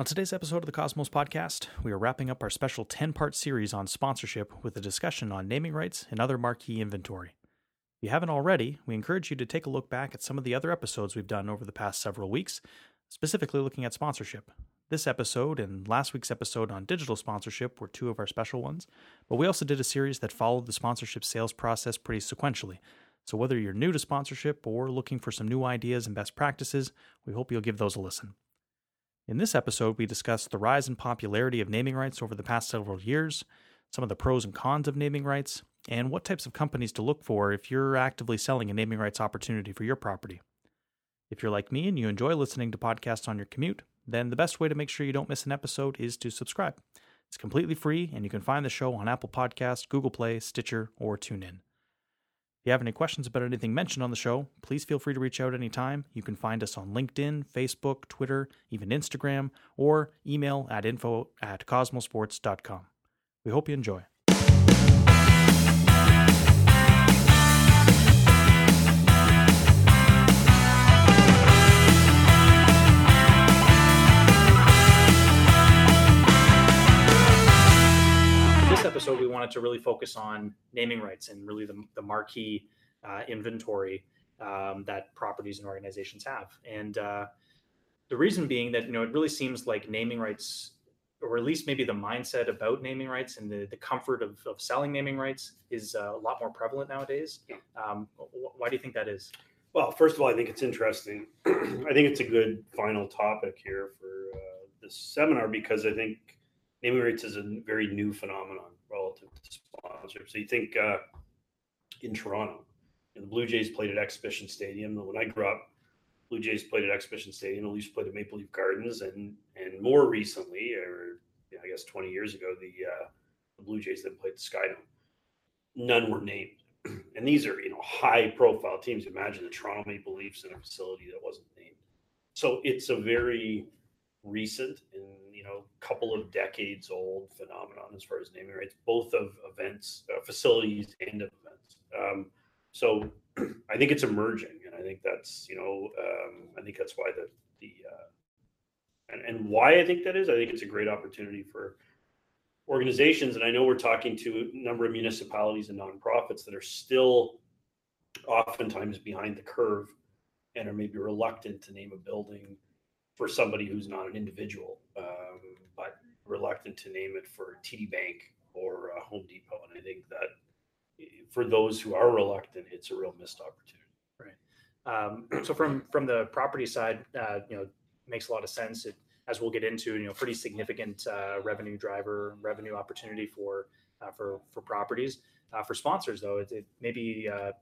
On today's episode of the Cosmos Podcast, we are wrapping up our special 10 part series on sponsorship with a discussion on naming rights and other marquee inventory. If you haven't already, we encourage you to take a look back at some of the other episodes we've done over the past several weeks, specifically looking at sponsorship. This episode and last week's episode on digital sponsorship were two of our special ones, but we also did a series that followed the sponsorship sales process pretty sequentially. So whether you're new to sponsorship or looking for some new ideas and best practices, we hope you'll give those a listen. In this episode, we discuss the rise in popularity of naming rights over the past several years, some of the pros and cons of naming rights, and what types of companies to look for if you're actively selling a naming rights opportunity for your property. If you're like me and you enjoy listening to podcasts on your commute, then the best way to make sure you don't miss an episode is to subscribe. It's completely free, and you can find the show on Apple Podcasts, Google Play, Stitcher, or TuneIn. If you have any questions about anything mentioned on the show, please feel free to reach out anytime. You can find us on LinkedIn, Facebook, Twitter, even Instagram, or email at info at cosmosports.com. We hope you enjoy. This episode, we wanted to really focus on naming rights and really the, the marquee uh, inventory um, that properties and organizations have. And uh, the reason being that you know it really seems like naming rights, or at least maybe the mindset about naming rights and the, the comfort of, of selling naming rights, is uh, a lot more prevalent nowadays. Yeah. Um, wh- why do you think that is? Well, first of all, I think it's interesting. I think it's a good final topic here for uh, this seminar because I think naming rights is a very new phenomenon relative to sponsorship. So you think uh, in Toronto, you know, the Blue Jays played at Exhibition Stadium. When I grew up, Blue Jays played at Exhibition Stadium. The Leafs played at Maple Leaf Gardens, and and more recently, or you know, I guess 20 years ago, the uh, the Blue Jays then played the Skydome. None were named and these are you know high profile teams imagine the toronto maple leafs in a facility that wasn't named so it's a very recent and you know couple of decades old phenomenon as far as naming rights both of events uh, facilities and of events. Um, so i think it's emerging and i think that's you know um, i think that's why the the uh, and, and why i think that is i think it's a great opportunity for organizations, and I know we're talking to a number of municipalities and nonprofits that are still oftentimes behind the curve and are maybe reluctant to name a building for somebody who's not an individual, um, but reluctant to name it for TD Bank or uh, Home Depot. And I think that eh, for those who are reluctant, it's a real missed opportunity. Um, so from from the property side, uh, you know, makes a lot of sense. It, as we'll get into, you know, pretty significant uh, revenue driver, revenue opportunity for uh, for for properties. Uh, for sponsors, though, it, it maybe uh,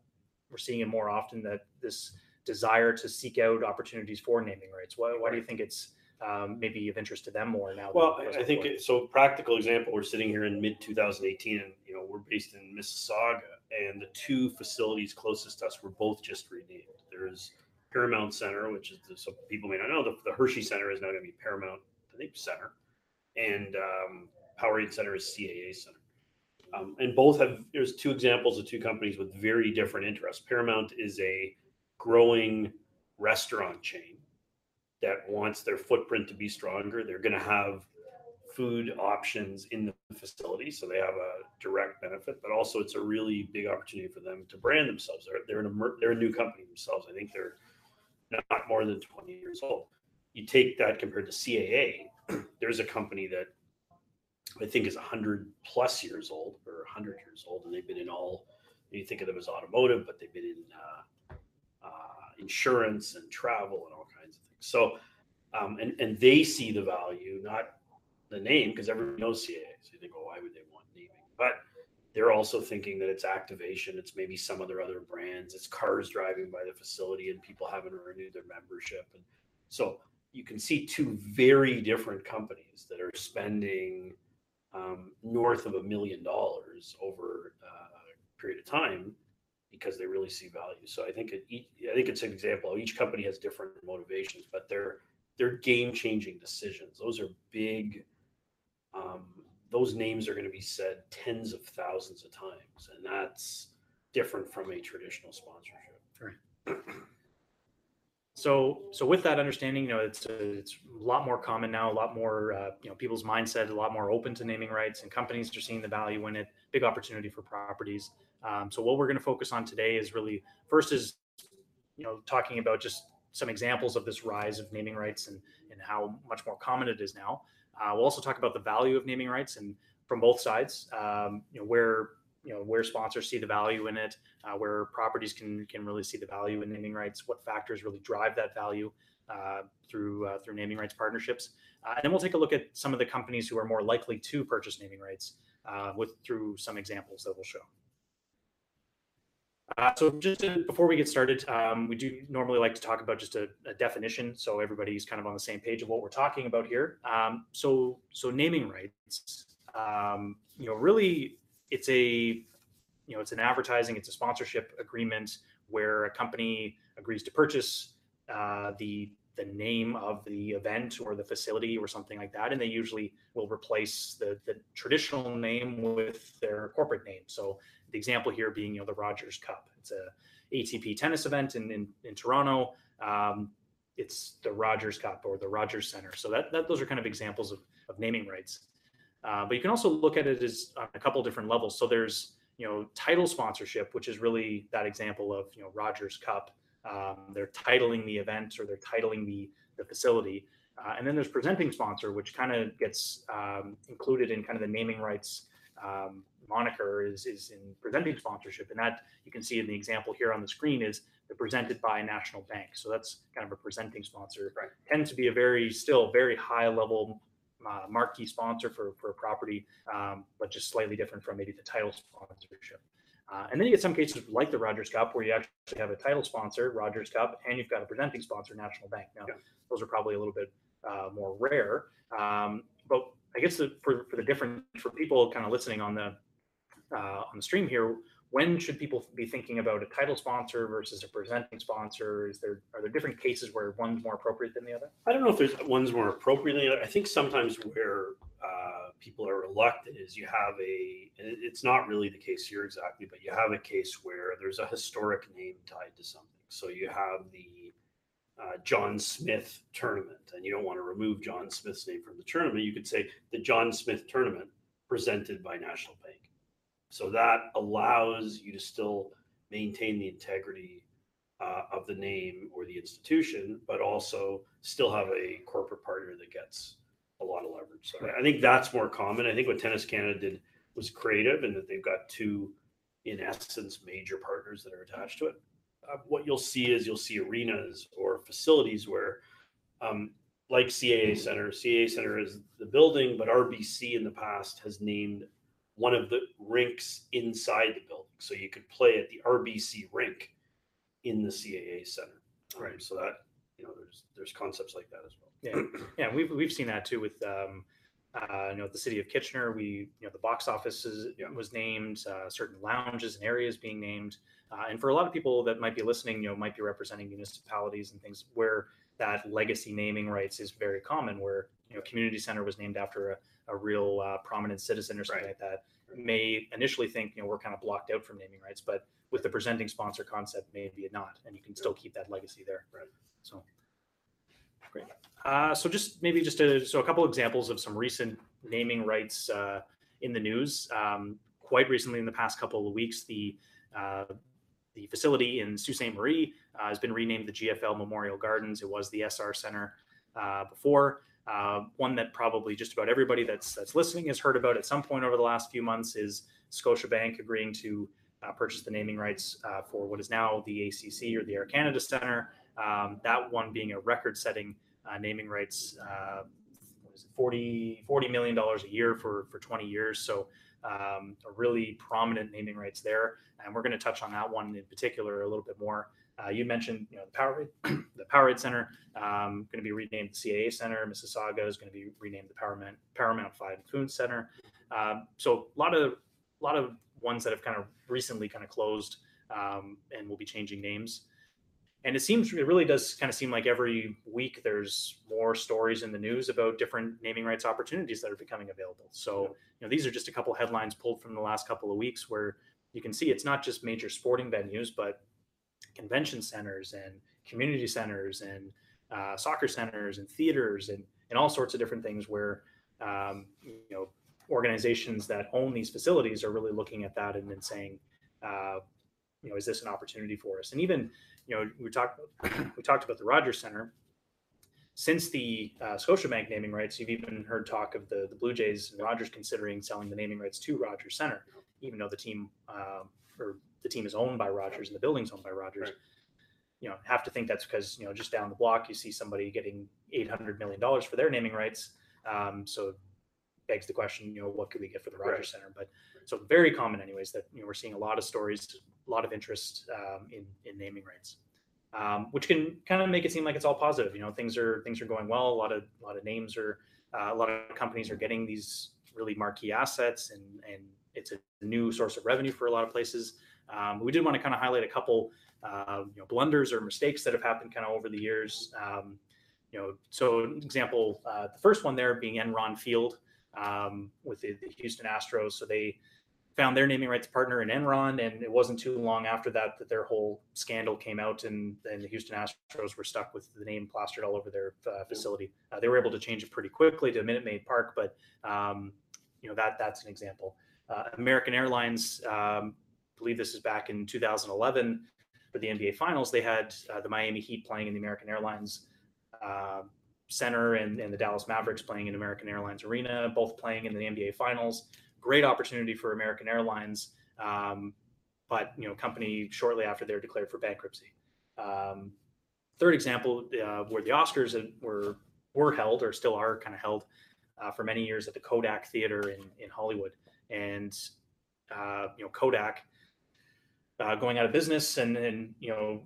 we're seeing it more often that this desire to seek out opportunities for naming rights. Why, why do you think it's um, maybe of interest to them more now? Well, I think it- so. Practical example: We're sitting here in mid 2018, and you know we're based in Mississauga, and the two facilities closest to us were both just renamed. There's Paramount Center, which is the, so people may not know the, the Hershey Center is now going to be Paramount, I think Center, and um, Powerade Center is CAA Center. Um, and both have there's two examples of two companies with very different interests. Paramount is a growing restaurant chain that wants their footprint to be stronger. They're going to have food options in the facility, so they have a direct benefit. But also, it's a really big opportunity for them to brand themselves. They're they're an they're a new company themselves. I think they're not more than 20 years old. You take that compared to CAA, there's a company that I think is 100 plus years old or 100 years old, and they've been in all. You think of them as automotive, but they've been in uh, insurance and travel and all kinds of things. So, um, and and they see the value, not the name, because everyone knows CAA. So you think, oh, why would they want naming? But they're also thinking that it's activation. It's maybe some of their other brands. It's cars driving by the facility and people haven't renewed their membership. And so you can see two very different companies that are spending um, north of a million dollars over uh, a period of time because they really see value. So I think it, I think it's an example. Each company has different motivations, but they're they're game changing decisions. Those are big. Um, those names are going to be said tens of thousands of times, and that's different from a traditional sponsorship. Right. so so with that understanding you know it's it's a lot more common now a lot more uh, you know people's mindset a lot more open to naming rights and companies are seeing the value in it big opportunity for properties um, so what we're going to focus on today is really first is you know talking about just some examples of this rise of naming rights and and how much more common it is now uh, we'll also talk about the value of naming rights and from both sides um, you know where you know where sponsors see the value in it, uh, where properties can can really see the value in naming rights, what factors really drive that value uh, through uh, through naming rights partnerships, uh, and then we'll take a look at some of the companies who are more likely to purchase naming rights uh, with through some examples that we'll show. Uh, so just to, before we get started, um, we do normally like to talk about just a, a, definition, so everybody's kind of on the same page of what we're talking about here. Um, so, so naming rights, um, you know, really it's a you know it's an advertising it's a sponsorship agreement where a company agrees to purchase uh, the the name of the event or the facility or something like that and they usually will replace the the traditional name with their corporate name so the example here being you know the rogers cup it's a atp tennis event in in, in toronto um, it's the rogers cup or the rogers center so that, that those are kind of examples of, of naming rights uh, but you can also look at it as on a couple different levels. So there's you know title sponsorship, which is really that example of you know Rogers Cup. Um, they're titling the event or they're titling the the facility. Uh, and then there's presenting sponsor, which kind of gets um, included in kind of the naming rights um, moniker is, is in presenting sponsorship. And that you can see in the example here on the screen is the presented by National Bank. So that's kind of a presenting sponsor. Right. Tends to be a very, still very high level uh, marquee sponsor for, for a property, um, but just slightly different from maybe the title sponsorship. Uh, and then you get some cases like the Rogers Cup where you actually have a title sponsor, Rogers Cup, and you've got a presenting sponsor, National Bank. Now, yeah. those are probably a little bit uh, more rare. Um, but I guess the, for, for the different, for people kind of listening on the uh, on the stream here, when should people be thinking about a title sponsor versus a presenting sponsor? Is there are there different cases where one's more appropriate than the other? I don't know if there's one's more appropriate than the other. I think sometimes where uh, people are reluctant is you have a it's not really the case here exactly, but you have a case where there's a historic name tied to something. So you have the uh, John Smith tournament, and you don't want to remove John Smith's name from the tournament. You could say the John Smith tournament presented by National Bank so that allows you to still maintain the integrity uh, of the name or the institution, but also still have a corporate partner that gets a lot of leverage. So I think that's more common. I think what Tennis Canada did was creative and that they've got two, in essence, major partners that are attached to it. What you'll see is you'll see arenas or facilities where, um, like CAA Center, CAA Center is the building, but RBC in the past has named one of the rinks inside the building. So you could play at the RBC rink in the CAA center. Right. Um, so that, you know, there's, there's concepts like that as well. Yeah. Yeah. We've, we've seen that too with, um, uh, you know, the city of Kitchener, we, you know, the box office is, yeah. was named, uh, certain lounges and areas being named. Uh, and for a lot of people that might be listening, you know, might be representing municipalities and things where that legacy naming rights is very common, where, you know, community center was named after a, a real uh, prominent citizen or something right. like that may initially think you know we're kind of blocked out from naming rights but with the presenting sponsor concept maybe not and you can still keep that legacy there right so great uh, so just maybe just a, so a couple examples of some recent naming rights uh, in the news um, quite recently in the past couple of weeks the uh, the facility in Sault Ste. Marie uh, has been renamed the GFL Memorial Gardens. It was the Essar Center uh, before. Uh, one that probably just about everybody that's that's listening has heard about at some point over the last few months is Scotiabank agreeing to purchase the naming rights for what is now the ACC or the Air Canada Center. Um, that one being a record-setting uh, naming rights, uh, what is it, 40, $40 million a year for for 20 years. So um, a really prominent naming rights there, and we're going to touch on that one in particular a little bit more. Uh, you mentioned, you know, the Powerade, the Powerade Center um, going to be renamed the CAA Center. Mississauga is going to be renamed the Paramount Paramount Fine Food Center. Um, so a lot of a lot of ones that have kind of recently kind of closed um, and will be changing names. And it seems it really does kind of seem like every week there's more stories in the news about different naming rights opportunities that are becoming available. So you know these are just a couple headlines pulled from the last couple of weeks where you can see it's not just major sporting venues, but convention centers and community centers and uh, soccer centers and theaters and and all sorts of different things where um, you know organizations that own these facilities are really looking at that and then saying, uh, you know, is this an opportunity for us? And even, you know, we talked we talked about the Rogers Center. Since the uh, Scotiabank naming rights, you've even heard talk of the, the Blue Jays and Rogers considering selling the naming rights to Rogers Center, even though the team um, or the team is owned by Rogers and the building's owned by Rogers. Right. You know, have to think that's because you know just down the block you see somebody getting eight hundred million dollars for their naming rights. Um, so begs the question, you know, what could we get for the Rogers right. Center? But so very common, anyways, that you know we're seeing a lot of stories, a lot of interest um, in in naming rights, um, which can kind of make it seem like it's all positive. You know, things are things are going well. A lot of a lot of names are, uh, a lot of companies are getting these really marquee assets, and and it's a new source of revenue for a lot of places. Um, we did want to kind of highlight a couple, uh, you know, blunders or mistakes that have happened kind of over the years. Um, you know, so example, uh, the first one there being Enron Field um, with the, the, Houston Astros. So they found their naming rights partner in Enron, and it wasn't too long after that that their whole scandal came out, and, and the Houston Astros were stuck with the name plastered all over their uh, facility. Uh, they were able to change it pretty quickly to Minute Maid Park, but um, you know that that's an example. Uh, American Airlines, um, believe this is back in 2011 for the NBA Finals. They had uh, the Miami Heat playing in the American Airlines uh, Center and, and the Dallas Mavericks playing in American Airlines Arena, both playing in the NBA Finals. Great opportunity for American Airlines, um, but you know, company shortly after they're declared for bankruptcy. Um, third example, uh, where the Oscars were were held or still are kind of held uh, for many years at the Kodak Theater in in Hollywood, and uh, you know Kodak uh, going out of business and and you know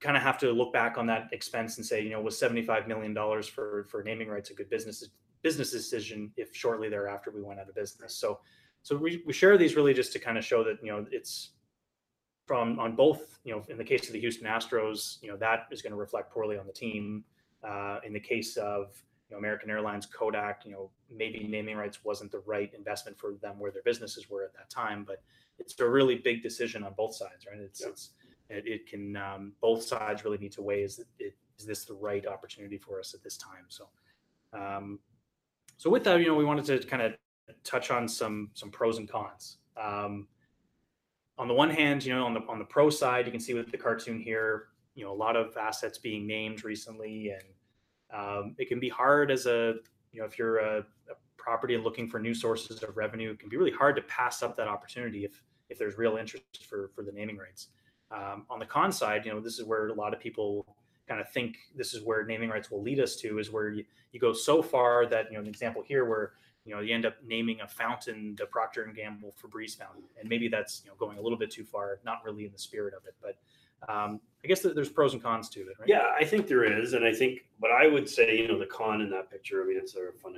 kind of have to look back on that expense and say, you know, was $75 million for, for naming rights a good business business decision if shortly thereafter we went out of business. So, so we, we share these really just to kind of show that, you know, it's from on both, you know, in the case of the Houston Astros, you know, that is going to reflect poorly on the team. Uh, in the case of, you know, American Airlines, Kodak, you know, maybe naming rights wasn't the right investment for them where their businesses were at that time, but it's a really big decision on both sides, right? It's, yeah. it's, it, it can um, both sides really need to weigh is it, is this the right opportunity for us at this time so um, so with that you know we wanted to kind of touch on some some pros and cons. Um, on the one hand you know on the on the pro side you can see with the cartoon here you know a lot of assets being named recently and um, it can be hard as a you know if you're a, a property and looking for new sources of revenue it can be really hard to pass up that opportunity if if there's real interest for for the naming rights. Um, on the con side, you know, this is where a lot of people kind of think this is where naming rights will lead us to is where you, you go so far that, you know, an example here where, you know, you end up naming a fountain the Procter and Gamble Febreze fountain. And maybe that's, you know, going a little bit too far, not really in the spirit of it, but um, I guess there's pros and cons to it, right? Yeah, I think there is. And I think, but I would say, you know, the con in that picture, I mean, it's a fun,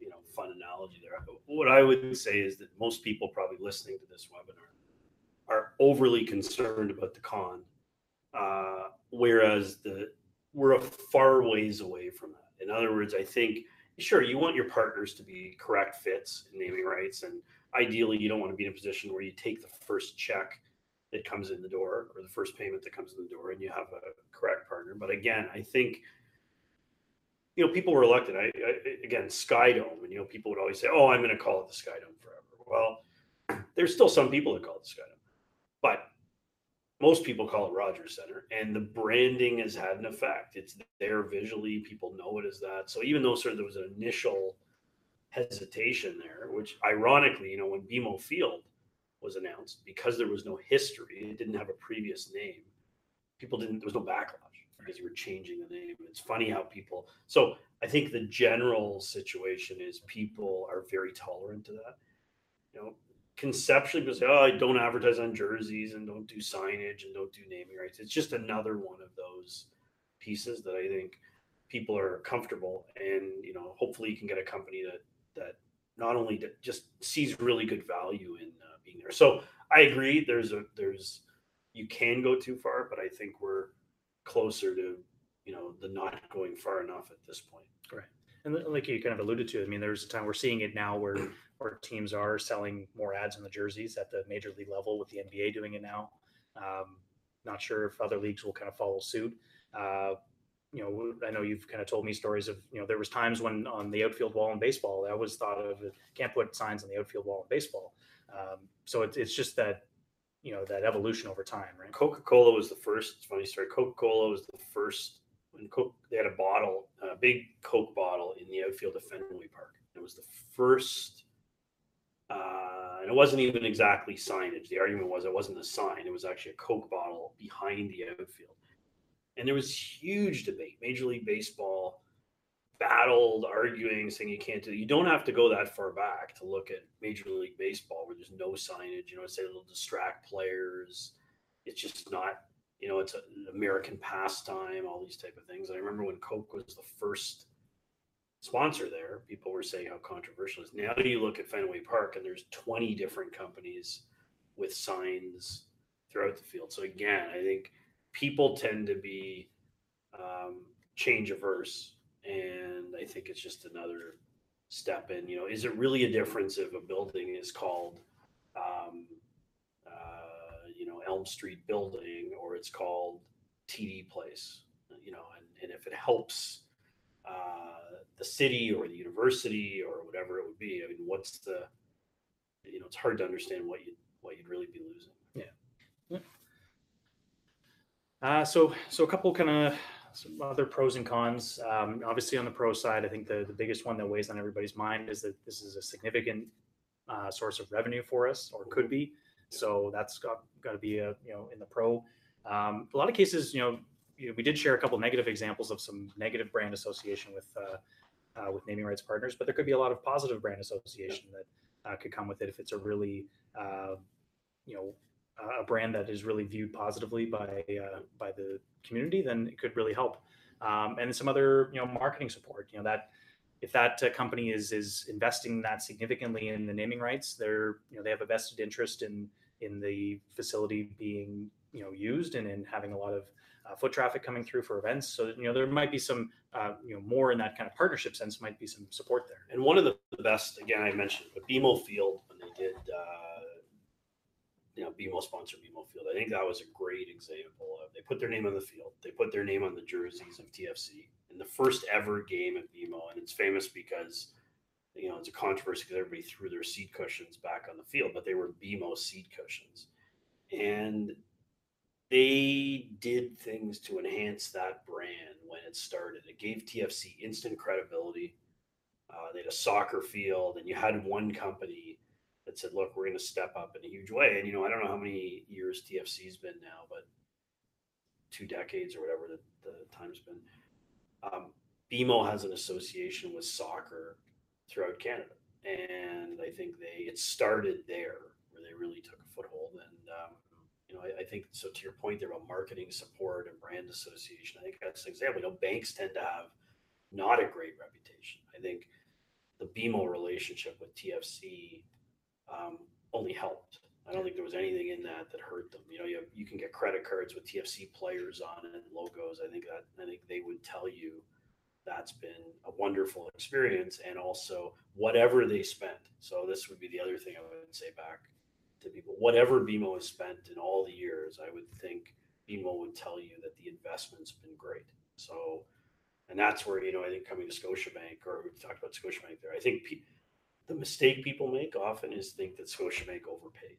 you know, fun analogy there. What I would say is that most people probably listening to this webinar are overly concerned about the con, uh, whereas the we're a far ways away from that. In other words, I think sure you want your partners to be correct fits in naming rights, and ideally you don't want to be in a position where you take the first check that comes in the door or the first payment that comes in the door and you have a correct partner. But again, I think you know people were elected. I, I again Skydome, and you know people would always say, "Oh, I'm going to call it the Skydome forever." Well, there's still some people that call it the Skydome. But most people call it Rogers Center, and the branding has had an effect. It's there visually; people know it as that. So even though sort of there was an initial hesitation there, which ironically, you know, when BMO Field was announced, because there was no history, it didn't have a previous name. People didn't. There was no backlash because you were changing the name. It's funny how people. So I think the general situation is people are very tolerant to that. You know, conceptually people say, oh, I don't advertise on jerseys and don't do signage and don't do naming rights. It's just another one of those pieces that I think people are comfortable and you know hopefully you can get a company that that not only just sees really good value in uh, being there. So I agree. There's a there's you can go too far, but I think we're closer to you know the not going far enough at this point. Right. And like you kind of alluded to, I mean, there's a time we're seeing it now where teams are selling more ads on the jerseys at the major league level with the NBA doing it now. Um, not sure if other leagues will kind of follow suit. uh, you know, I know you've kind of told me stories of, you know, there was times when on the outfield wall in baseball, I was thought of can't put signs on the outfield wall in baseball. Um, so it, it's just that, you know, that evolution over time, right? Coca Cola was the first. Funny story. Coca Cola was the first when Coke they had a bottle, a big Coke bottle in the outfield of Fenway Park. It was the first. Uh, and it wasn't even exactly signage. The argument was it wasn't a sign; it was actually a Coke bottle behind the outfield and there was huge debate. Major League Baseball battled, arguing, saying you can't do. You don't have to go that far back to look at Major League Baseball, where there's no signage. You know, it's it'll distract players. It's just not. You know, it's an American pastime. All these type of things. I remember when Coke was the first sponsor there. People were saying how controversial it is. Now you look at Fenway Park, and there's 20 different companies with signs throughout the field. So again, I think people tend to be um, change averse, and I think it's just another step in. You know, is it really a difference if a building is called, um, uh, you know, Elm Street Building or it's called TD Place? You know, and, and if it helps uh, the city or the university or whatever it would be, I mean, what's the, you know, it's hard to understand what you what you'd really be losing. Yeah. yeah. Uh, so, so a couple kind of some other pros and cons. Um, obviously, on the pro side, I think the, the biggest one that weighs on everybody's mind is that this is a significant uh, source of revenue for us, or could be. So that's got got to be a you know in the pro. Um, a lot of cases, you know, we did share a couple negative examples of some negative brand association with uh, uh, with naming rights partners, but there could be a lot of positive brand association that uh, could come with it if it's a really uh, you know a brand that is really viewed positively by uh, by the community, then it could really help. Um, and some other you know marketing support. You know that if that uh, company is is investing that significantly in the naming rights, they're you know they have a vested interest in in the facility being you know used and in having a lot of uh, foot traffic coming through for events. So you know there might be some uh, you know more in that kind of partnership sense might be some support there. And one of the best again I mentioned, but BMO Field when they did uh, you know, BMO sponsored BMO Field. I think that was a great example of they put their name on the field, they put their name on the jerseys of TFC in the first ever game at BMO, and it's famous because you know it's a controversy because everybody threw their seat cushions back on the field, but they were BMO seat cushions, and they did things to enhance that brand when it started. It gave TFC instant credibility. Uh, they had a soccer field, and you had one company that said, look, we're going to step up in a huge way. And, you know, I don't know how many years TFC's been now, but two decades or whatever the, the time's been. Um, BMO has an association with soccer throughout Canada. And I think they, it started there where they really took a foothold. And, um, you know, I, I, think so to your point there about marketing support and brand association, I think that's an example. You know, banks tend to have not a great reputation. I think the BMO relationship with TFC um, only helped. I don't think there was anything in that that hurt them. You know, you, have, you can get credit cards with TFC players on it and logos. I think that I think they would tell you that's been a wonderful experience and also whatever they spent. So this would be the other thing I would say back to people. Whatever BMO has spent in all the years, I would think BMO would tell you that the investment's been great. So, and that's where you know I think coming to Scotiabank or we talked about Scotiabank there. I think the mistake people make often is think that Scotiabank overpaid.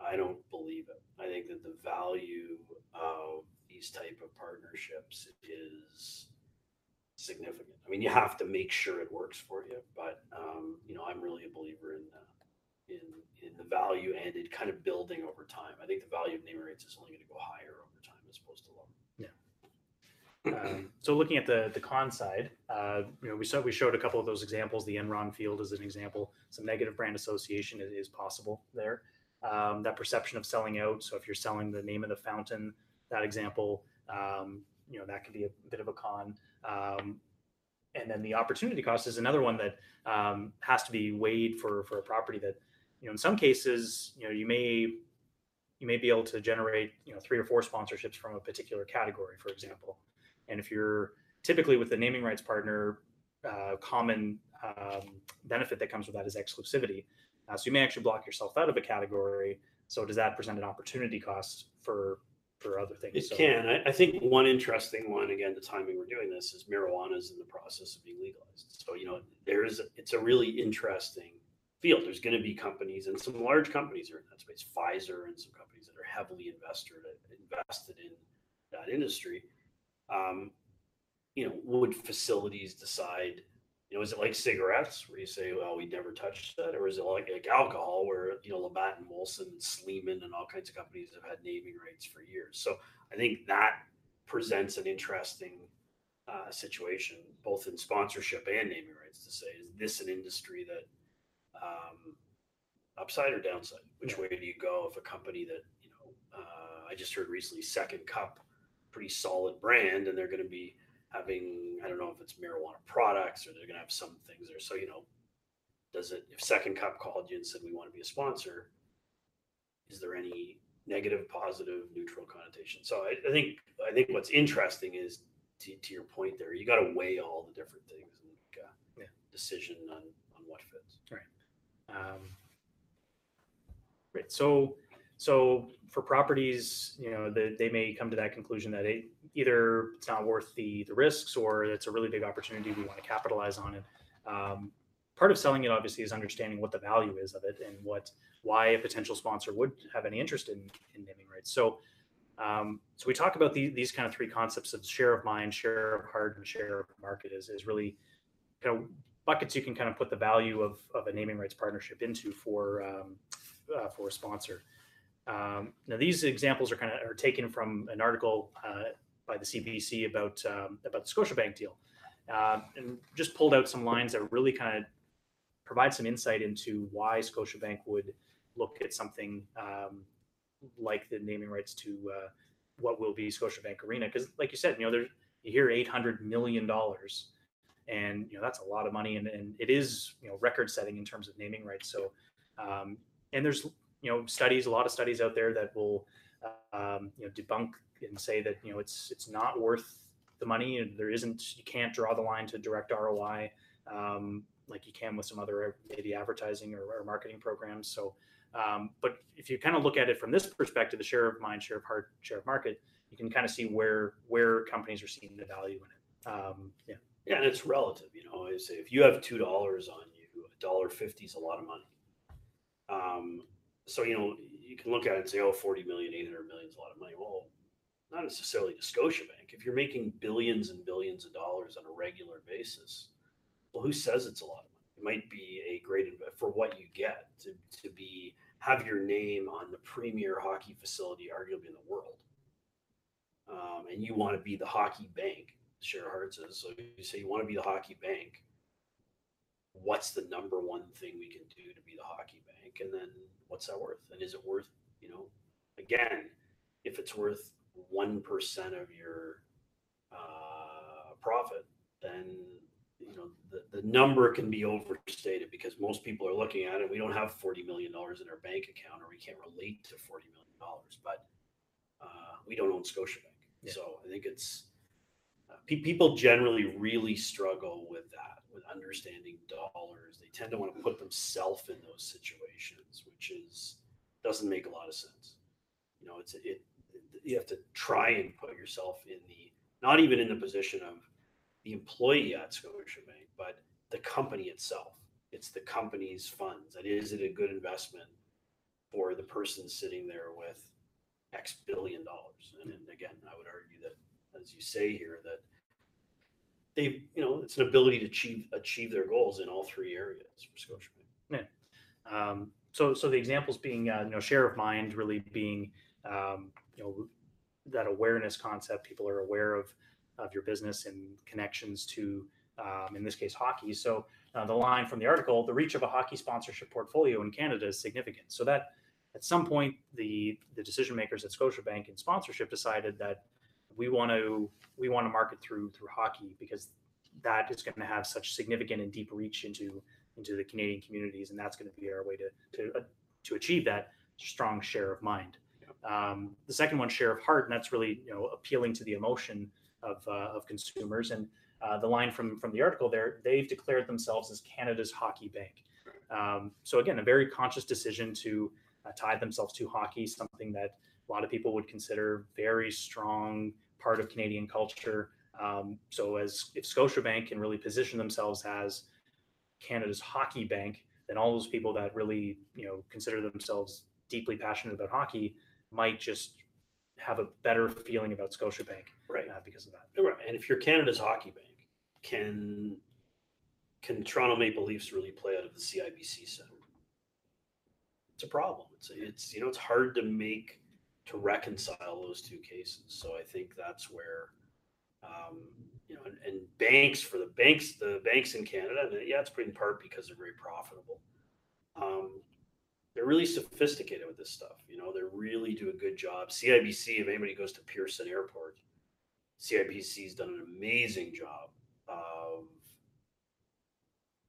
I don't believe it. I think that the value of these type of partnerships is significant. I mean, you have to make sure it works for you, but um, you know, I'm really a believer in uh, in in the value and in kind of building over time. I think the value of naming rights is only going to go higher over time as opposed to lower. Um, so looking at the the con side, uh, you know, we saw we showed a couple of those examples. The Enron Field is an example. Some negative brand association is, is possible there. Um, that perception of selling out. So if you're selling the name of the fountain, that example, um, you know, that could be a bit of a con. Um, and then the opportunity cost is another one that um, has to be weighed for for a property that, you know, in some cases, you know, you may you may be able to generate you know three or four sponsorships from a particular category, for example. And if you're typically with the naming rights partner, uh, common um, benefit that comes with that is exclusivity. Uh, so you may actually block yourself out of a category. So does that present an opportunity cost for for other things. It So- can. I, I think one interesting one, again, the timing we're doing this is marijuana is in the process of being legalized. So, you know, there's, it's a really interesting field. There's going to be companies and some large companies are in that space, Pfizer and some companies that are heavily invested, invested in that industry. Um, you know, would facilities decide, you know, is it like cigarettes where you say, well, we never touched that? Or is it like, like alcohol where, you know, Labatt and Molson and Sleeman and all kinds of companies have had naming rights for years? So I think that presents an interesting uh, situation, both in sponsorship and naming rights to say, is this an industry that um, upside or downside? Which way do you go if a company that, you know, uh, I just heard recently, Second Cup, pretty solid brand, and they're going to be having I don't know if it's marijuana products or they're going to have some things there. So you know, does it if Second Cup called you and said we want to be a sponsor? Is there any negative, positive, neutral connotation? So I, I think I think what's interesting is to, to your point there, you got to weigh all the different things and make a Yeah. decision on on what fits. Um, Right. So, so for properties, you know, the, they may come to that conclusion that it, either it's not worth the the risks or it's a really big opportunity. We want to capitalize on it. Um, part of selling it obviously is understanding what the value is of it and what why a potential sponsor would have any interest in, in naming rights. So, um, so we talk about the, these kind of three concepts of share of mind, share of heart, and share of market is, is really kind of buckets you can kind of put the value of, of a naming rights partnership into for um, uh, for a sponsor. Um, now these examples are kind of are taken from an article uh, by the CBC about um, about the Scotiabank deal, um, and just pulled out some lines that really kind of provide some insight into why Scotiabank would look at something um, like the naming rights to uh, what will be Scotiabank Arena. Because, like you said, you know, there's you hear eight hundred million dollars, and you know that's a lot of money, and, and it is you know record setting in terms of naming rights. So, um, and there's you know studies, a lot of studies out there that will um, you know debunk and say that you know it's it's not worth the money, there isn't you can't draw the line to direct ROI. Um, like you can with some other maybe advertising or, or marketing programs. So, um, but if you kind of look at it from this perspective, the share of mind, share of heart, share of market, you can kind of see where where companies are seeing the value in it. Um, yeah, Yeah, and it's relative. You know, I say if you have two dollars on you, a dollar fifty is a lot of money. Um, so you know, you can look at it and say, "Oh, 40 million, 800 million is a lot of money." Well, not necessarily to Scotiabank. If you're making billions and billions of dollars on a regular basis, well, who says it's a lot of money? It might be a great investment for what you get to to be have your name on the premier hockey facility, arguably in the world, um, and you want to be the hockey bank. Share Heart says so. You say you want to be the hockey bank. What's the number one thing we can do to be the hockey bank? And then what's that worth? And is it worth, you know, again, if it's worth 1% of your uh, profit, then, you know, the, the number can be overstated because most people are looking at it. We don't have $40 million in our bank account or we can't relate to $40 million, but uh, we don't own Scotiabank. Yeah. So I think it's, people generally really struggle with that, with understanding dollars. They tend to want to put themselves in those situations, which is doesn't make a lot of sense. You know, it's it. You have to try and put yourself in the not even in the position of the employee at Scotiabank, but the company itself. It's the company's funds. And is it a good investment for the person sitting there with X billion dollars? And again, I would argue that as you say here, that they, you know, it's an ability to achieve achieve their goals in all three areas for Scotiabank. Um, so, so the examples being, uh, you know, share of mind really being, um, you know, that awareness concept. People are aware of of your business and connections to, um, in this case, hockey. So, uh, the line from the article: the reach of a hockey sponsorship portfolio in Canada is significant. So that at some point, the the decision makers at Scotiabank in sponsorship decided that we want to we want to market through through hockey because that is going to have such significant and deep reach into into the Canadian communities, and that's going to be our way to to uh, to achieve that strong share of mind. Um, the second one, share of heart, and that's really you know appealing to the emotion of uh, of consumers. And uh, the line from from the article there, they've declared themselves as Canada's hockey bank. Um, so again, a very conscious decision to uh, tie themselves to hockey, something that a lot of people would consider very strong part of Canadian culture. Um, so as if Scotiabank can really position themselves as Canada's hockey bank, then all those people that really you know consider themselves deeply passionate about hockey might just have a better feeling about Scotiabank, right? Uh, because of that. Right. And if you're Canada's hockey bank, can can Toronto Maple Leafs really play out of the CIBC Center? It's a problem. It's it's you know it's hard to make to reconcile those two cases. So I think that's where um, you know and, and, banks for the banks the banks in Canada yeah it's in part because they're very profitable. Um, they're really sophisticated with this stuff. You know, they really do a good job. CIBC, if anybody goes to Pearson Airport, CIBC's done an amazing job of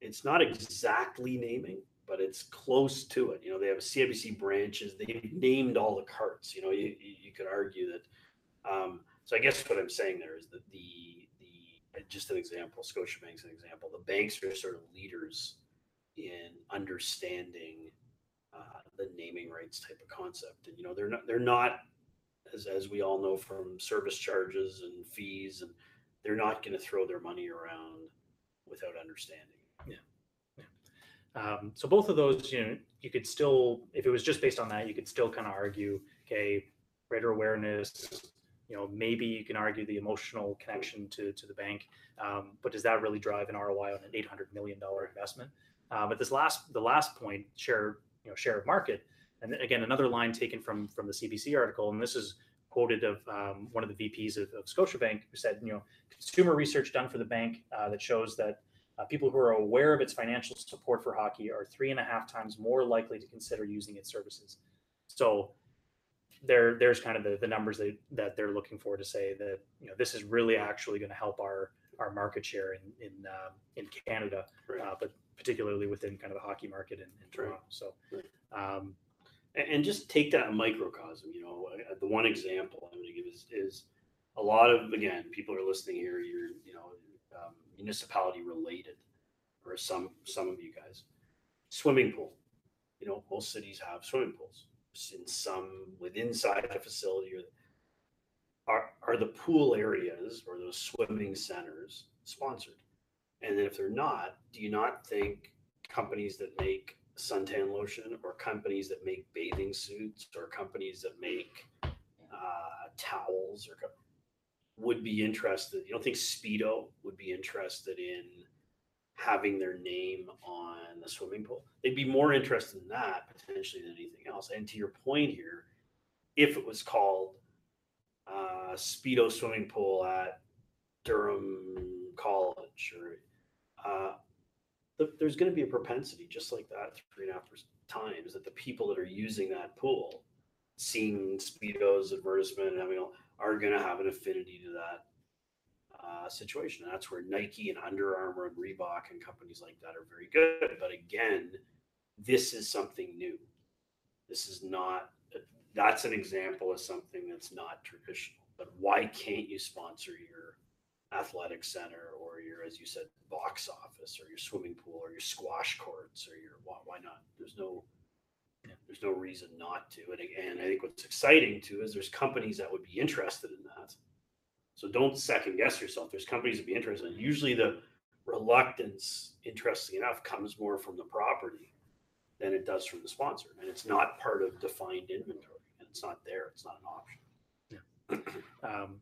it's not exactly naming, but it's close to it. You know, they have a CIBC branches. They've named all the carts. You know, you, you could argue that. Um, so I guess what I'm saying there is that the the just an example, Scotiabank's an example. The banks are sort of leaders in understanding uh, the naming rights type of concept, and you know they're not they're not as as we all know from service charges and fees, and they're not going to throw their money around without understanding. Um, so both of those, you know, you could still, if it was just based on that, you could still kind of argue, okay, greater awareness, you know, maybe you can argue the emotional connection to, to the bank, um, but does that really drive an ROI on an $800 million investment? Uh, but this last, the last point, share, you know, share of market, and again, another line taken from from the CBC article, and this is quoted of um, one of the VPs of, of Scotiabank who said, you know, consumer research done for the bank uh, that shows that uh, people who are aware of its financial support for hockey are three and a half times more likely to consider using its services. So there, there's kind of the, the numbers that, that they're looking for to say that you know this is really actually going to help our our market share in in uh, in Canada, right. uh, but particularly within kind of the hockey market in, in Toronto. Right. So, um, and, and, just take that microcosm. You know, the one example I'm going to give is is a lot of again people are listening here. You're you know um, municipality related, or some some of you guys. Swimming pool. You know, most cities have swimming pools. In some within inside a facility, or are are the pool areas or those swimming centers sponsored? And then if they're not, do you not think companies that make suntan lotion or companies that make bathing suits or companies that make uh, towels or would be interested. You don't think Speedo would be interested in having their name on the swimming pool? They'd be more interested in that potentially than anything else. And to your point here, if it was called uh, Speedo swimming pool at Durham College, or uh, the, there's going to be a propensity, just like that, three and a half times, that the people that are using that pool, seeing Speedo's advertisement and having all are going to have an affinity to that uh, situation. And that's where Nike and Under Armour and Reebok and companies like that are very good. But again, this is something new. This is not, that's an example of something that's not traditional. But why can't you sponsor your athletic center or your, as you said, box office or your swimming pool or your squash courts or your, why, why not? There's no, there's no reason not to. And again, I think what's exciting too is there's companies that would be interested in that. So don't second guess yourself. There's companies that be interested. And usually the reluctance, interesting enough, comes more from the property than it does from the sponsor. And it's not part of defined inventory and it's not there. It's not an option. Yeah. um,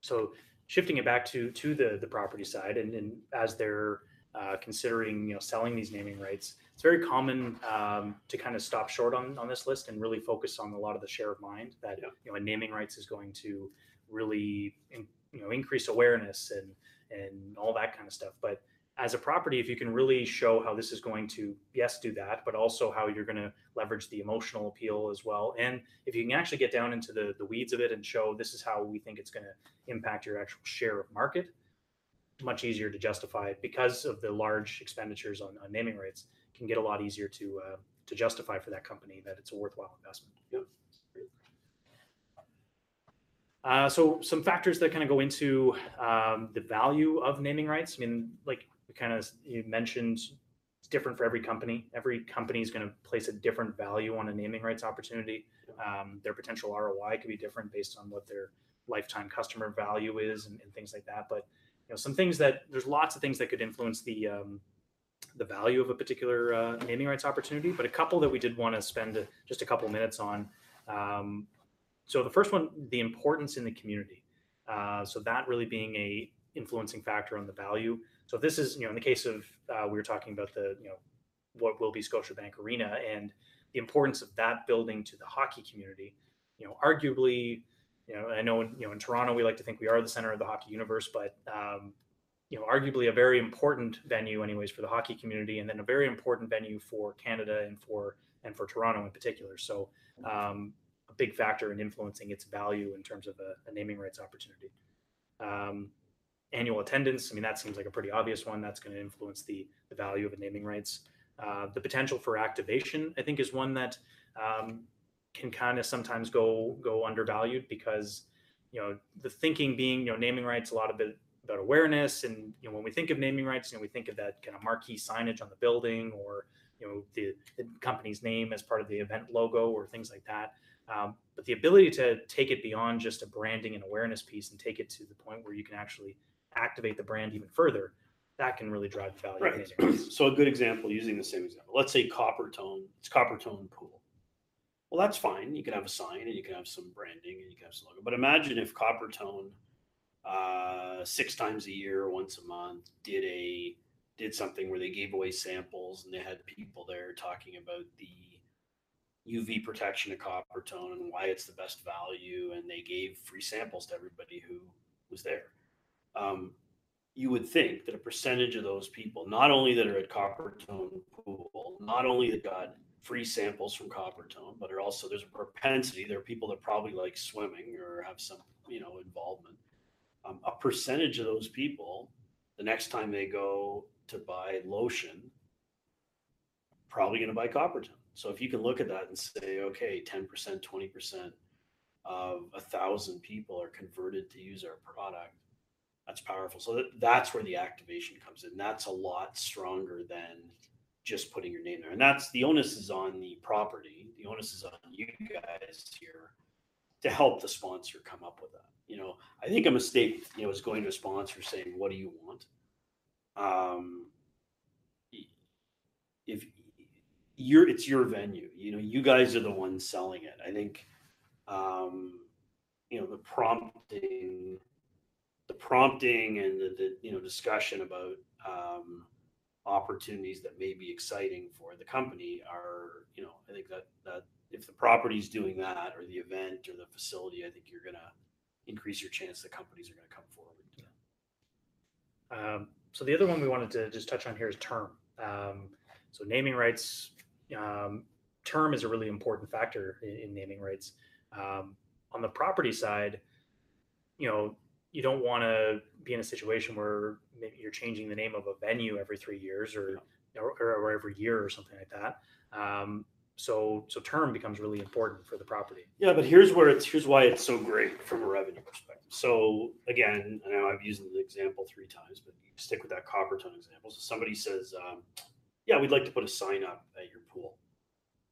so shifting it back to to the the property side and, and as they're uh, considering you know selling these naming rights. It's very common um, to kind of stop short on, on this list and really focus on a lot of the share of mind that yeah. you know naming rights is going to really in, you know increase awareness and and all that kind of stuff. But as a property if you can really show how this is going to yes do that but also how you're going to leverage the emotional appeal as well. And if you can actually get down into the, the weeds of it and show this is how we think it's going to impact your actual share of market much easier to justify because of the large expenditures on, on naming rights can get a lot easier to uh, to justify for that company that it's a worthwhile investment. Yep. Uh, so some factors that kind of go into um, the value of naming rights. I mean, like we kind of you mentioned, it's different for every company. Every company is going to place a different value on a naming rights opportunity. Um, their potential ROI could be different based on what their lifetime customer value is and, and, things like that. But you know, some things that there's lots of things that could influence the um, the value of a particular uh, naming rights opportunity. But a couple that we did want to spend just a couple minutes on. Um, so the first one, the importance in the community. Uh, so that really being a influencing factor on the value. So this is, you know, in the case of uh, we were talking about the, you know, what will be Scotiabank Arena and the importance of that building to the hockey community. You know, arguably, you know, I know, in, you know, in Toronto we like to think we are the center of the hockey universe, but um, you know, arguably a very important venue, anyways, for the hockey community, and then a very important venue for Canada and for and for Toronto in particular. So, um, a big factor in influencing its value in terms of a, a naming rights opportunity. Um, annual attendance, I mean, that seems like a pretty obvious one. That's going to influence the the value of a naming rights. Uh, the potential for activation, I think, is one that um, can kind of sometimes go go undervalued because you know the thinking being you know naming rights a lot of it about awareness and you know when we think of naming rights you know we think of that kind of marquee signage on the building or you know the, the company's name as part of the event logo or things like that. Um, but the ability to take it beyond just a branding and awareness piece and take it to the point where you can actually activate the brand even further that can really drive value right. so a good example using the same example let's say Coppertone it's Coppertone pool well that's fine you can have a sign and you can have some branding and you can have some logo but imagine if Coppertone uh, six times a year, once a month, did a did something where they gave away samples and they had people there talking about the UV protection of Coppertone and why it's the best value, and they gave free samples to everybody who was there. Um, you would think that a percentage of those people, not only that are at Coppertone pool, not only that got free samples from Coppertone, but are also there's a propensity. There are people that probably like swimming or have some you know involvement um, a percentage of those people, the next time they go to buy lotion, probably going to buy Coppertone. So if you can look at that and say, okay, 10%, 20% of a thousand people are converted to use our product, that's powerful. So that, that's where the activation comes in. That's a lot stronger than just putting your name there. And that's the onus is on the property. The onus is on you guys here to help the sponsor come up with that you know, I think a mistake, you know, is going to a sponsor saying, "What do you want?" Um, if you're, it's your venue. You know, you guys are the ones selling it. I think, um, you know, the prompting, the prompting, and the, the you know discussion about um, opportunities that may be exciting for the company are, you know, I think that that if the property's doing that or the event or the facility, I think you're gonna increase your chance that companies are to come forward. Um, so the other one we wanted to just touch on here is term. Um, so naming rights, um, term is a really important factor in, in naming rights. Um, on the property side, you know, you don't want to be in a situation where maybe you're changing the name of a venue every three years or, or, or, every year or something like that. Um, so so term becomes really important for the property. Yeah, but here's where it's here's why it's so great from a revenue perspective. So again, I know I've used the example three times, but stick with that Coppertone example. So somebody says, um, "Yeah, we'd like to put a sign up at your pool,"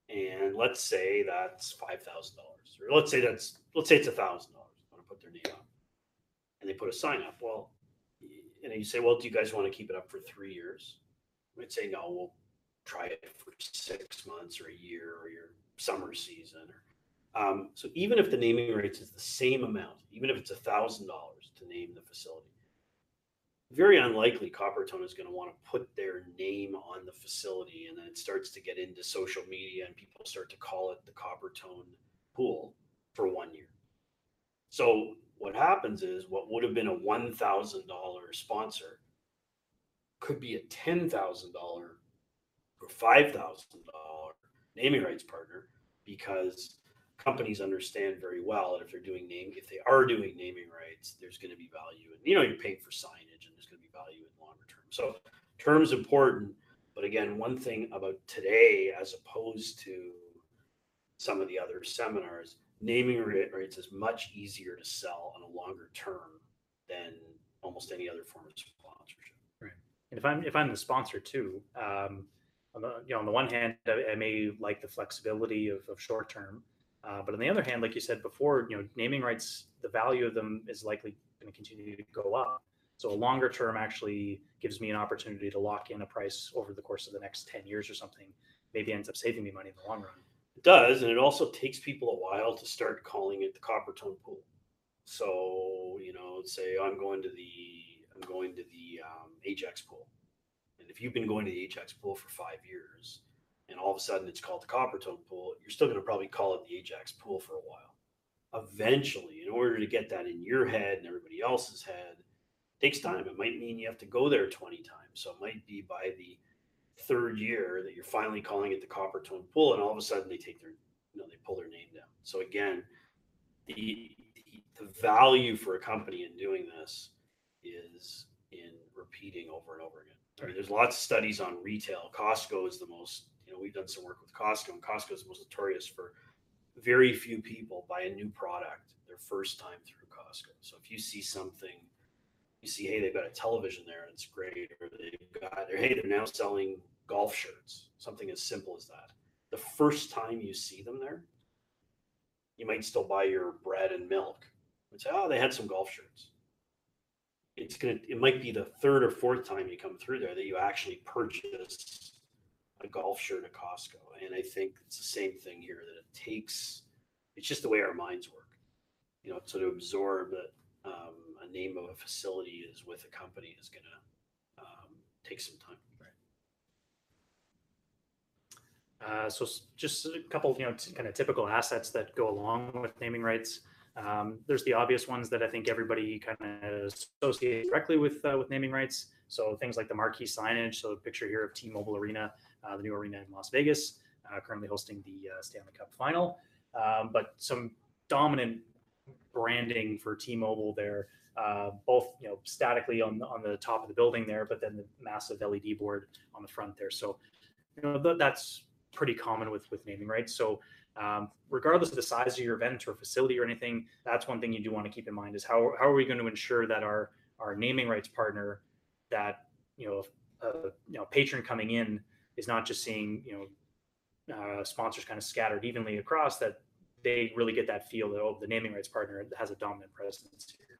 and let's say that's five thousand dollars, or let's say that's let's say it's a thousand dollars. Want to put their name up, and they put a sign up. Well, and you say, "Well, do you guys want to keep it up for three years?" I'd say, "No, we'll try it for six months or a year or your summer season. Um, so even if the naming rates is the same amount, even if it's a thousand dollars to name the facility, very unlikely Coppertone is going to want to put their name on the facility, and then it starts to get into social media, and people start to call it the Coppertone pool for one year. So what happens is what would have been a one thousand dollar sponsor could be a $10,000 or $5,000 naming rights partner because companies understand very well that if they're doing name if they are doing naming rights there's going to be value and you know you're paying for signage and there's going to be value in longer term. So terms important but again one thing about today as opposed to some of the other seminars naming rights is much easier to sell on a longer term than almost any other form of sponsorship right and if i'm if i'm the sponsor too um, you know, on the one hand, I, I may like the flexibility of, of short term, uh, but on the other hand, like you said before, you know, naming rights, the value of them is likely going to continue to go up. So a longer term actually gives me an opportunity to lock in a price over the course of the next 10 years or something. Maybe ends up saving me money in the long run. Does, and it also takes people a while to start calling it the Coppertone pool. So you know, say I'm going to the I'm going to the um, Ajax pool, and if you've been going to the Ajax pool for five years, and all of a sudden it's called the Coppertone pool, you're still going to probably call it the Ajax pool for a while. Eventually, in order to get that in your head and everybody else's head, takes time. It might mean you have to go there 20 times. So it might be by the third year that you're finally calling it the Coppertone pool, and all of a sudden they take their, you know, they pull their name down. So again, the the value for a company in doing this is in repeating over and over again. I mean, there's lots of studies on retail. Costco is the most, you know, we've done some work with Costco, and Costco is the most notorious for very few people buy a new product their first time through Costco. So if you see something, you see, hey, they've got a television there and it's great, or they've got, or hey, they're now selling golf shirts, something as simple as that. The first time you see them there, you might still buy your bread and milk and say, oh, they had some golf shirts. It's gonna it might be the third or fourth time you come through there that you actually purchase a golf shirt at Costco. And I think it's the same thing here that it takes it's just the way our minds work. You know, to absorb that name of a facility is with a company is gonna um, take some time. Uh, so just a couple, you know, t- kind of typical assets that go along with naming rights. Um, there's the obvious ones that I think everybody kind of associates directly with uh, with naming rights. So things like the marquee signage. So a picture here of T-Mobile Arena, uh, the new arena in Las Vegas, uh, currently hosting the uh, Stanley Cup Final. Um, but some dominant branding for T-Mobile there, uh, both you know statically on on the top of the building there, but then the massive LED board on the front there. So you know th- that's pretty common with with naming rights. So um, regardless of the size of your event or facility or anything, that's one thing you do want to keep in mind is how, how are we going to ensure that our our naming rights partner, that you know, a, you know, patron coming in is not just seeing you know uh, sponsors kind of scattered evenly across that they really get that feel that oh the naming rights partner has a dominant presence here.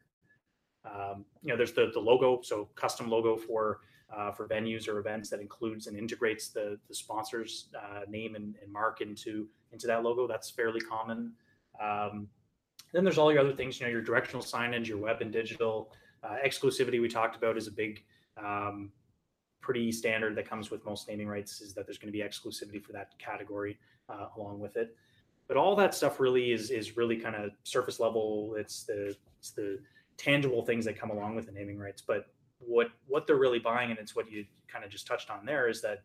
Um, you know, there's the the logo, so custom logo for uh, for venues or events that includes and integrates the the sponsor's uh, name and, and, mark into into that logo. That's fairly common. Um, then there's all your other things. You know, your directional signage, your web and digital uh, exclusivity. We talked about is a big, um, pretty standard that comes with most naming rights. Is that there's going to be exclusivity for that category uh, along with it. But all that stuff really is is really kind of surface level. It's the it's the tangible things that come along with the naming rights. But what what they're really buying, and it's what you kind of just touched on there, is that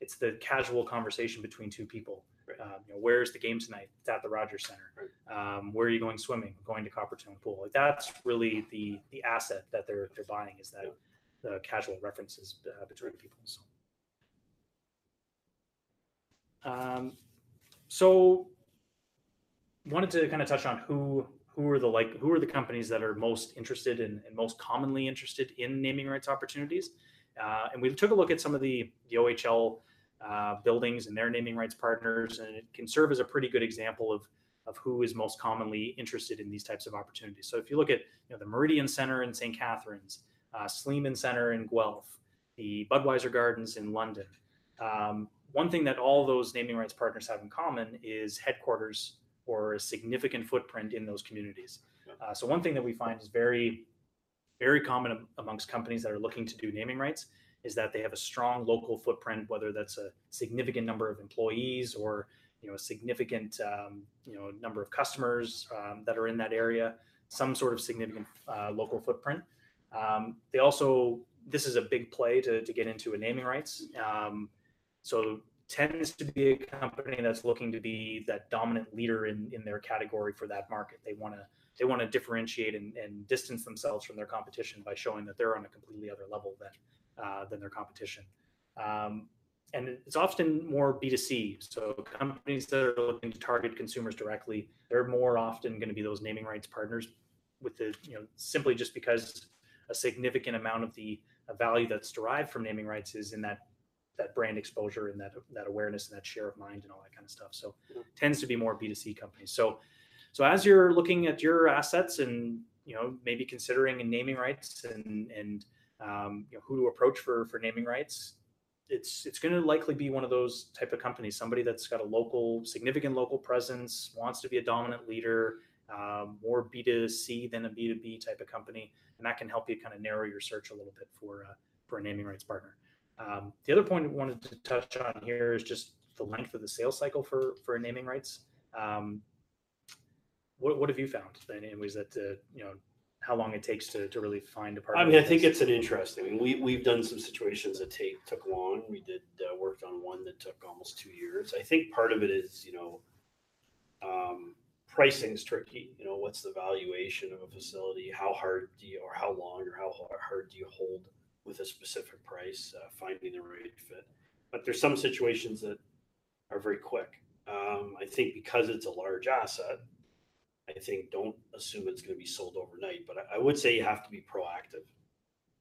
it's the casual conversation between two people. Right. Um, you know, where's the game tonight? It's at the Rogers Center. Right. Um, where are you going swimming? Going to Coppertone Pool. Like that's really the the asset that they're they're buying is that yeah. the casual references uh, between people. So. Um, so wanted to kind of touch on who who are the like who are the companies that are most interested in and most commonly interested in naming rights opportunities? Uh, and we took a look at some of the the ohl uh, buildings and their naming rights partners and it can serve as a pretty good example of of who is most commonly interested in these types of opportunities. So if you look at you know, the meridian center in st catharines uh, sleeman center in guelph the budweiser gardens in london um, one thing that all those naming rights partners have in common is headquarters or a significant footprint in those communities. Uh, so one thing that we find is very, very common amongst companies that are looking to do naming rights is that they have a strong local footprint, whether that's a significant number of employees or you know a significant um, you know number of customers um, that are in that area, some sort of significant uh, local footprint. Um, they also this is a big play to, to get into a naming rights. Um, so tends to be a company that's looking to be that dominant leader in, in their category for that market. They want to they want to differentiate and, and, distance themselves from their competition by showing that they're on a completely other level than uh, than their competition. Um, and it's often more B2C. So companies that are looking to target consumers directly, they're more often going to be those naming rights partners with the, you know, simply just because a significant amount of the value that's derived from naming rights is in that that brand exposure and that that awareness and that share of mind and all that kind of stuff. So yeah. tends to be more B2C companies. So so as you're looking at your assets and you know maybe considering and naming rights and and um, you know who to approach for for naming rights, it's it's going to likely be one of those type of companies, somebody that's got a local significant local presence, wants to be a dominant leader, um, more B2C than a B2B type of company, and that can help you kind of narrow your search a little bit for uh, for a naming rights partner. Um, the other point I wanted to touch on here is just the length of the sales cycle for for naming rights. Um, what, what have you found? Anyways, that uh, you know how long it takes to, to really find a partner. I mean, I think it's an interesting. I mean, we we've done some situations that take took long. We did uh, worked on one that took almost two years. I think part of it is you know, um, pricing is tricky. You know, what's the valuation of a facility? How hard do you, or how long, or how hard do you hold with a specific price, uh, finding the right fit. But there's some situations that are very quick. Um, I think because it's a large asset, I think don't assume it's going to be sold overnight. But I, I would say you have to be proactive.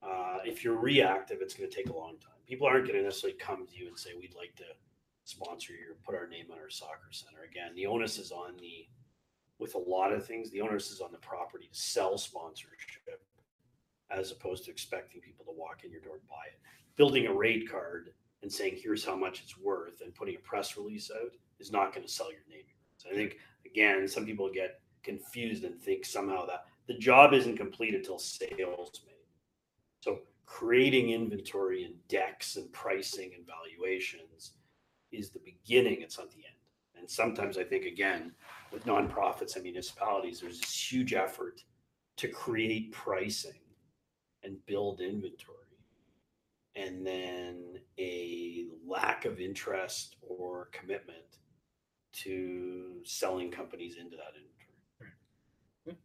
Uh, if you're reactive, it's going to take a long time. People aren't going to necessarily come to you and say, "We'd like to sponsor you or put our name on our soccer center." Again, the onus is on the with a lot of things. The onus is on the property to sell sponsorship as opposed to expecting people to walk in your door and buy it. Building a rate card and saying here's how much it's worth and putting a press release out is not going to sell your name. So I think again, some people get confused and think somehow that the job isn't complete until sales made. So creating inventory and decks and pricing and valuations is the beginning, it's not the end. And sometimes I think again, with nonprofits and municipalities, there's this huge effort to create pricing and build inventory and then a lack of interest or commitment to selling companies into that inventory.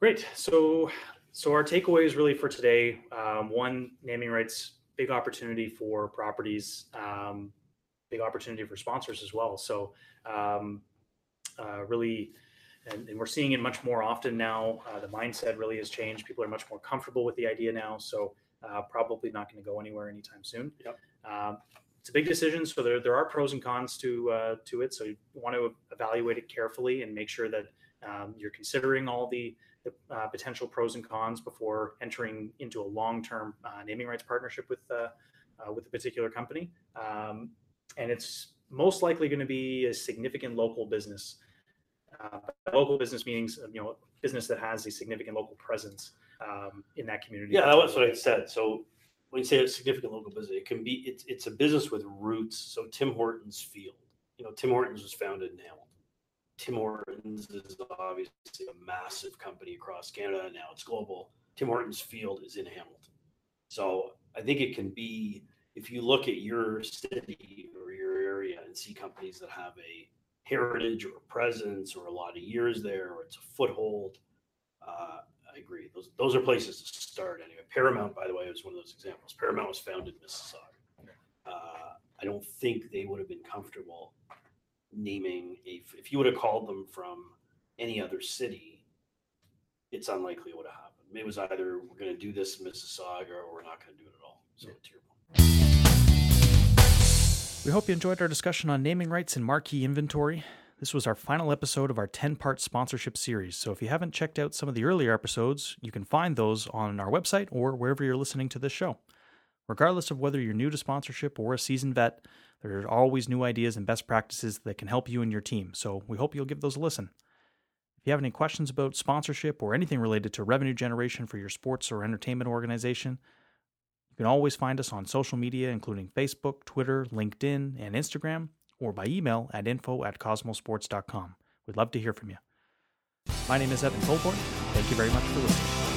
Great. So, so our takeaways really for today: um, one, naming rights, big opportunity for properties, um, big opportunity for sponsors as well. So, um, uh, really and, and, we're seeing it much more often now. Uh, the mindset really has changed. People are much more comfortable with the idea now, so uh, probably not going to go anywhere anytime soon. Yep. Um, it's a big decision, so there, there are pros and cons to uh, to it. So you want to evaluate it carefully and make sure that um, you're considering all the, the uh, potential pros and cons before entering into a long-term uh, naming rights partnership with with a particular company. Um, and it's most likely going to be a significant local business uh, local business meetings, you know, business that has a significant local presence um, in that community. Yeah, that's what I said. So when you say a significant local business, it can be it's it's a business with roots. So Tim Hortons Field, you know, Tim Hortons was founded in Hamilton. Tim Hortons is obviously a massive company across Canada. Now it's global. Tim Hortons Field is in Hamilton. So I think it can be if you look at your city or your area and see companies that have a heritage or presence or a lot of years there or it's a foothold. Uh, I agree. Those those are places to start anyway. Paramount, by the way, was one of those examples. Paramount was founded in Mississauga. Uh, I don't think they would have been comfortable naming a. If you would have called them from any other city, it's unlikely it would have happened. It was either we're going to do this in Mississauga or we're not going to do it at all. So yeah. to your point. We hope you enjoyed our discussion on naming rights and marquee inventory. This was our final episode of our 10 part sponsorship series. So if you haven't checked out some of the earlier episodes, you can find those on our website or wherever you're listening to this show. Regardless of whether you're new to sponsorship or a seasoned vet, there are always new ideas and best practices that can help you and your team. So we hope you'll give those a listen. If you have any questions about sponsorship or anything related to revenue generation for your sports or entertainment organization, you can always find us on social media, including Facebook, Twitter, LinkedIn, and Instagram, or by email at info at cosmosports.com. We'd love to hear from you. My name is Evan Colborn. Thank you very much for listening.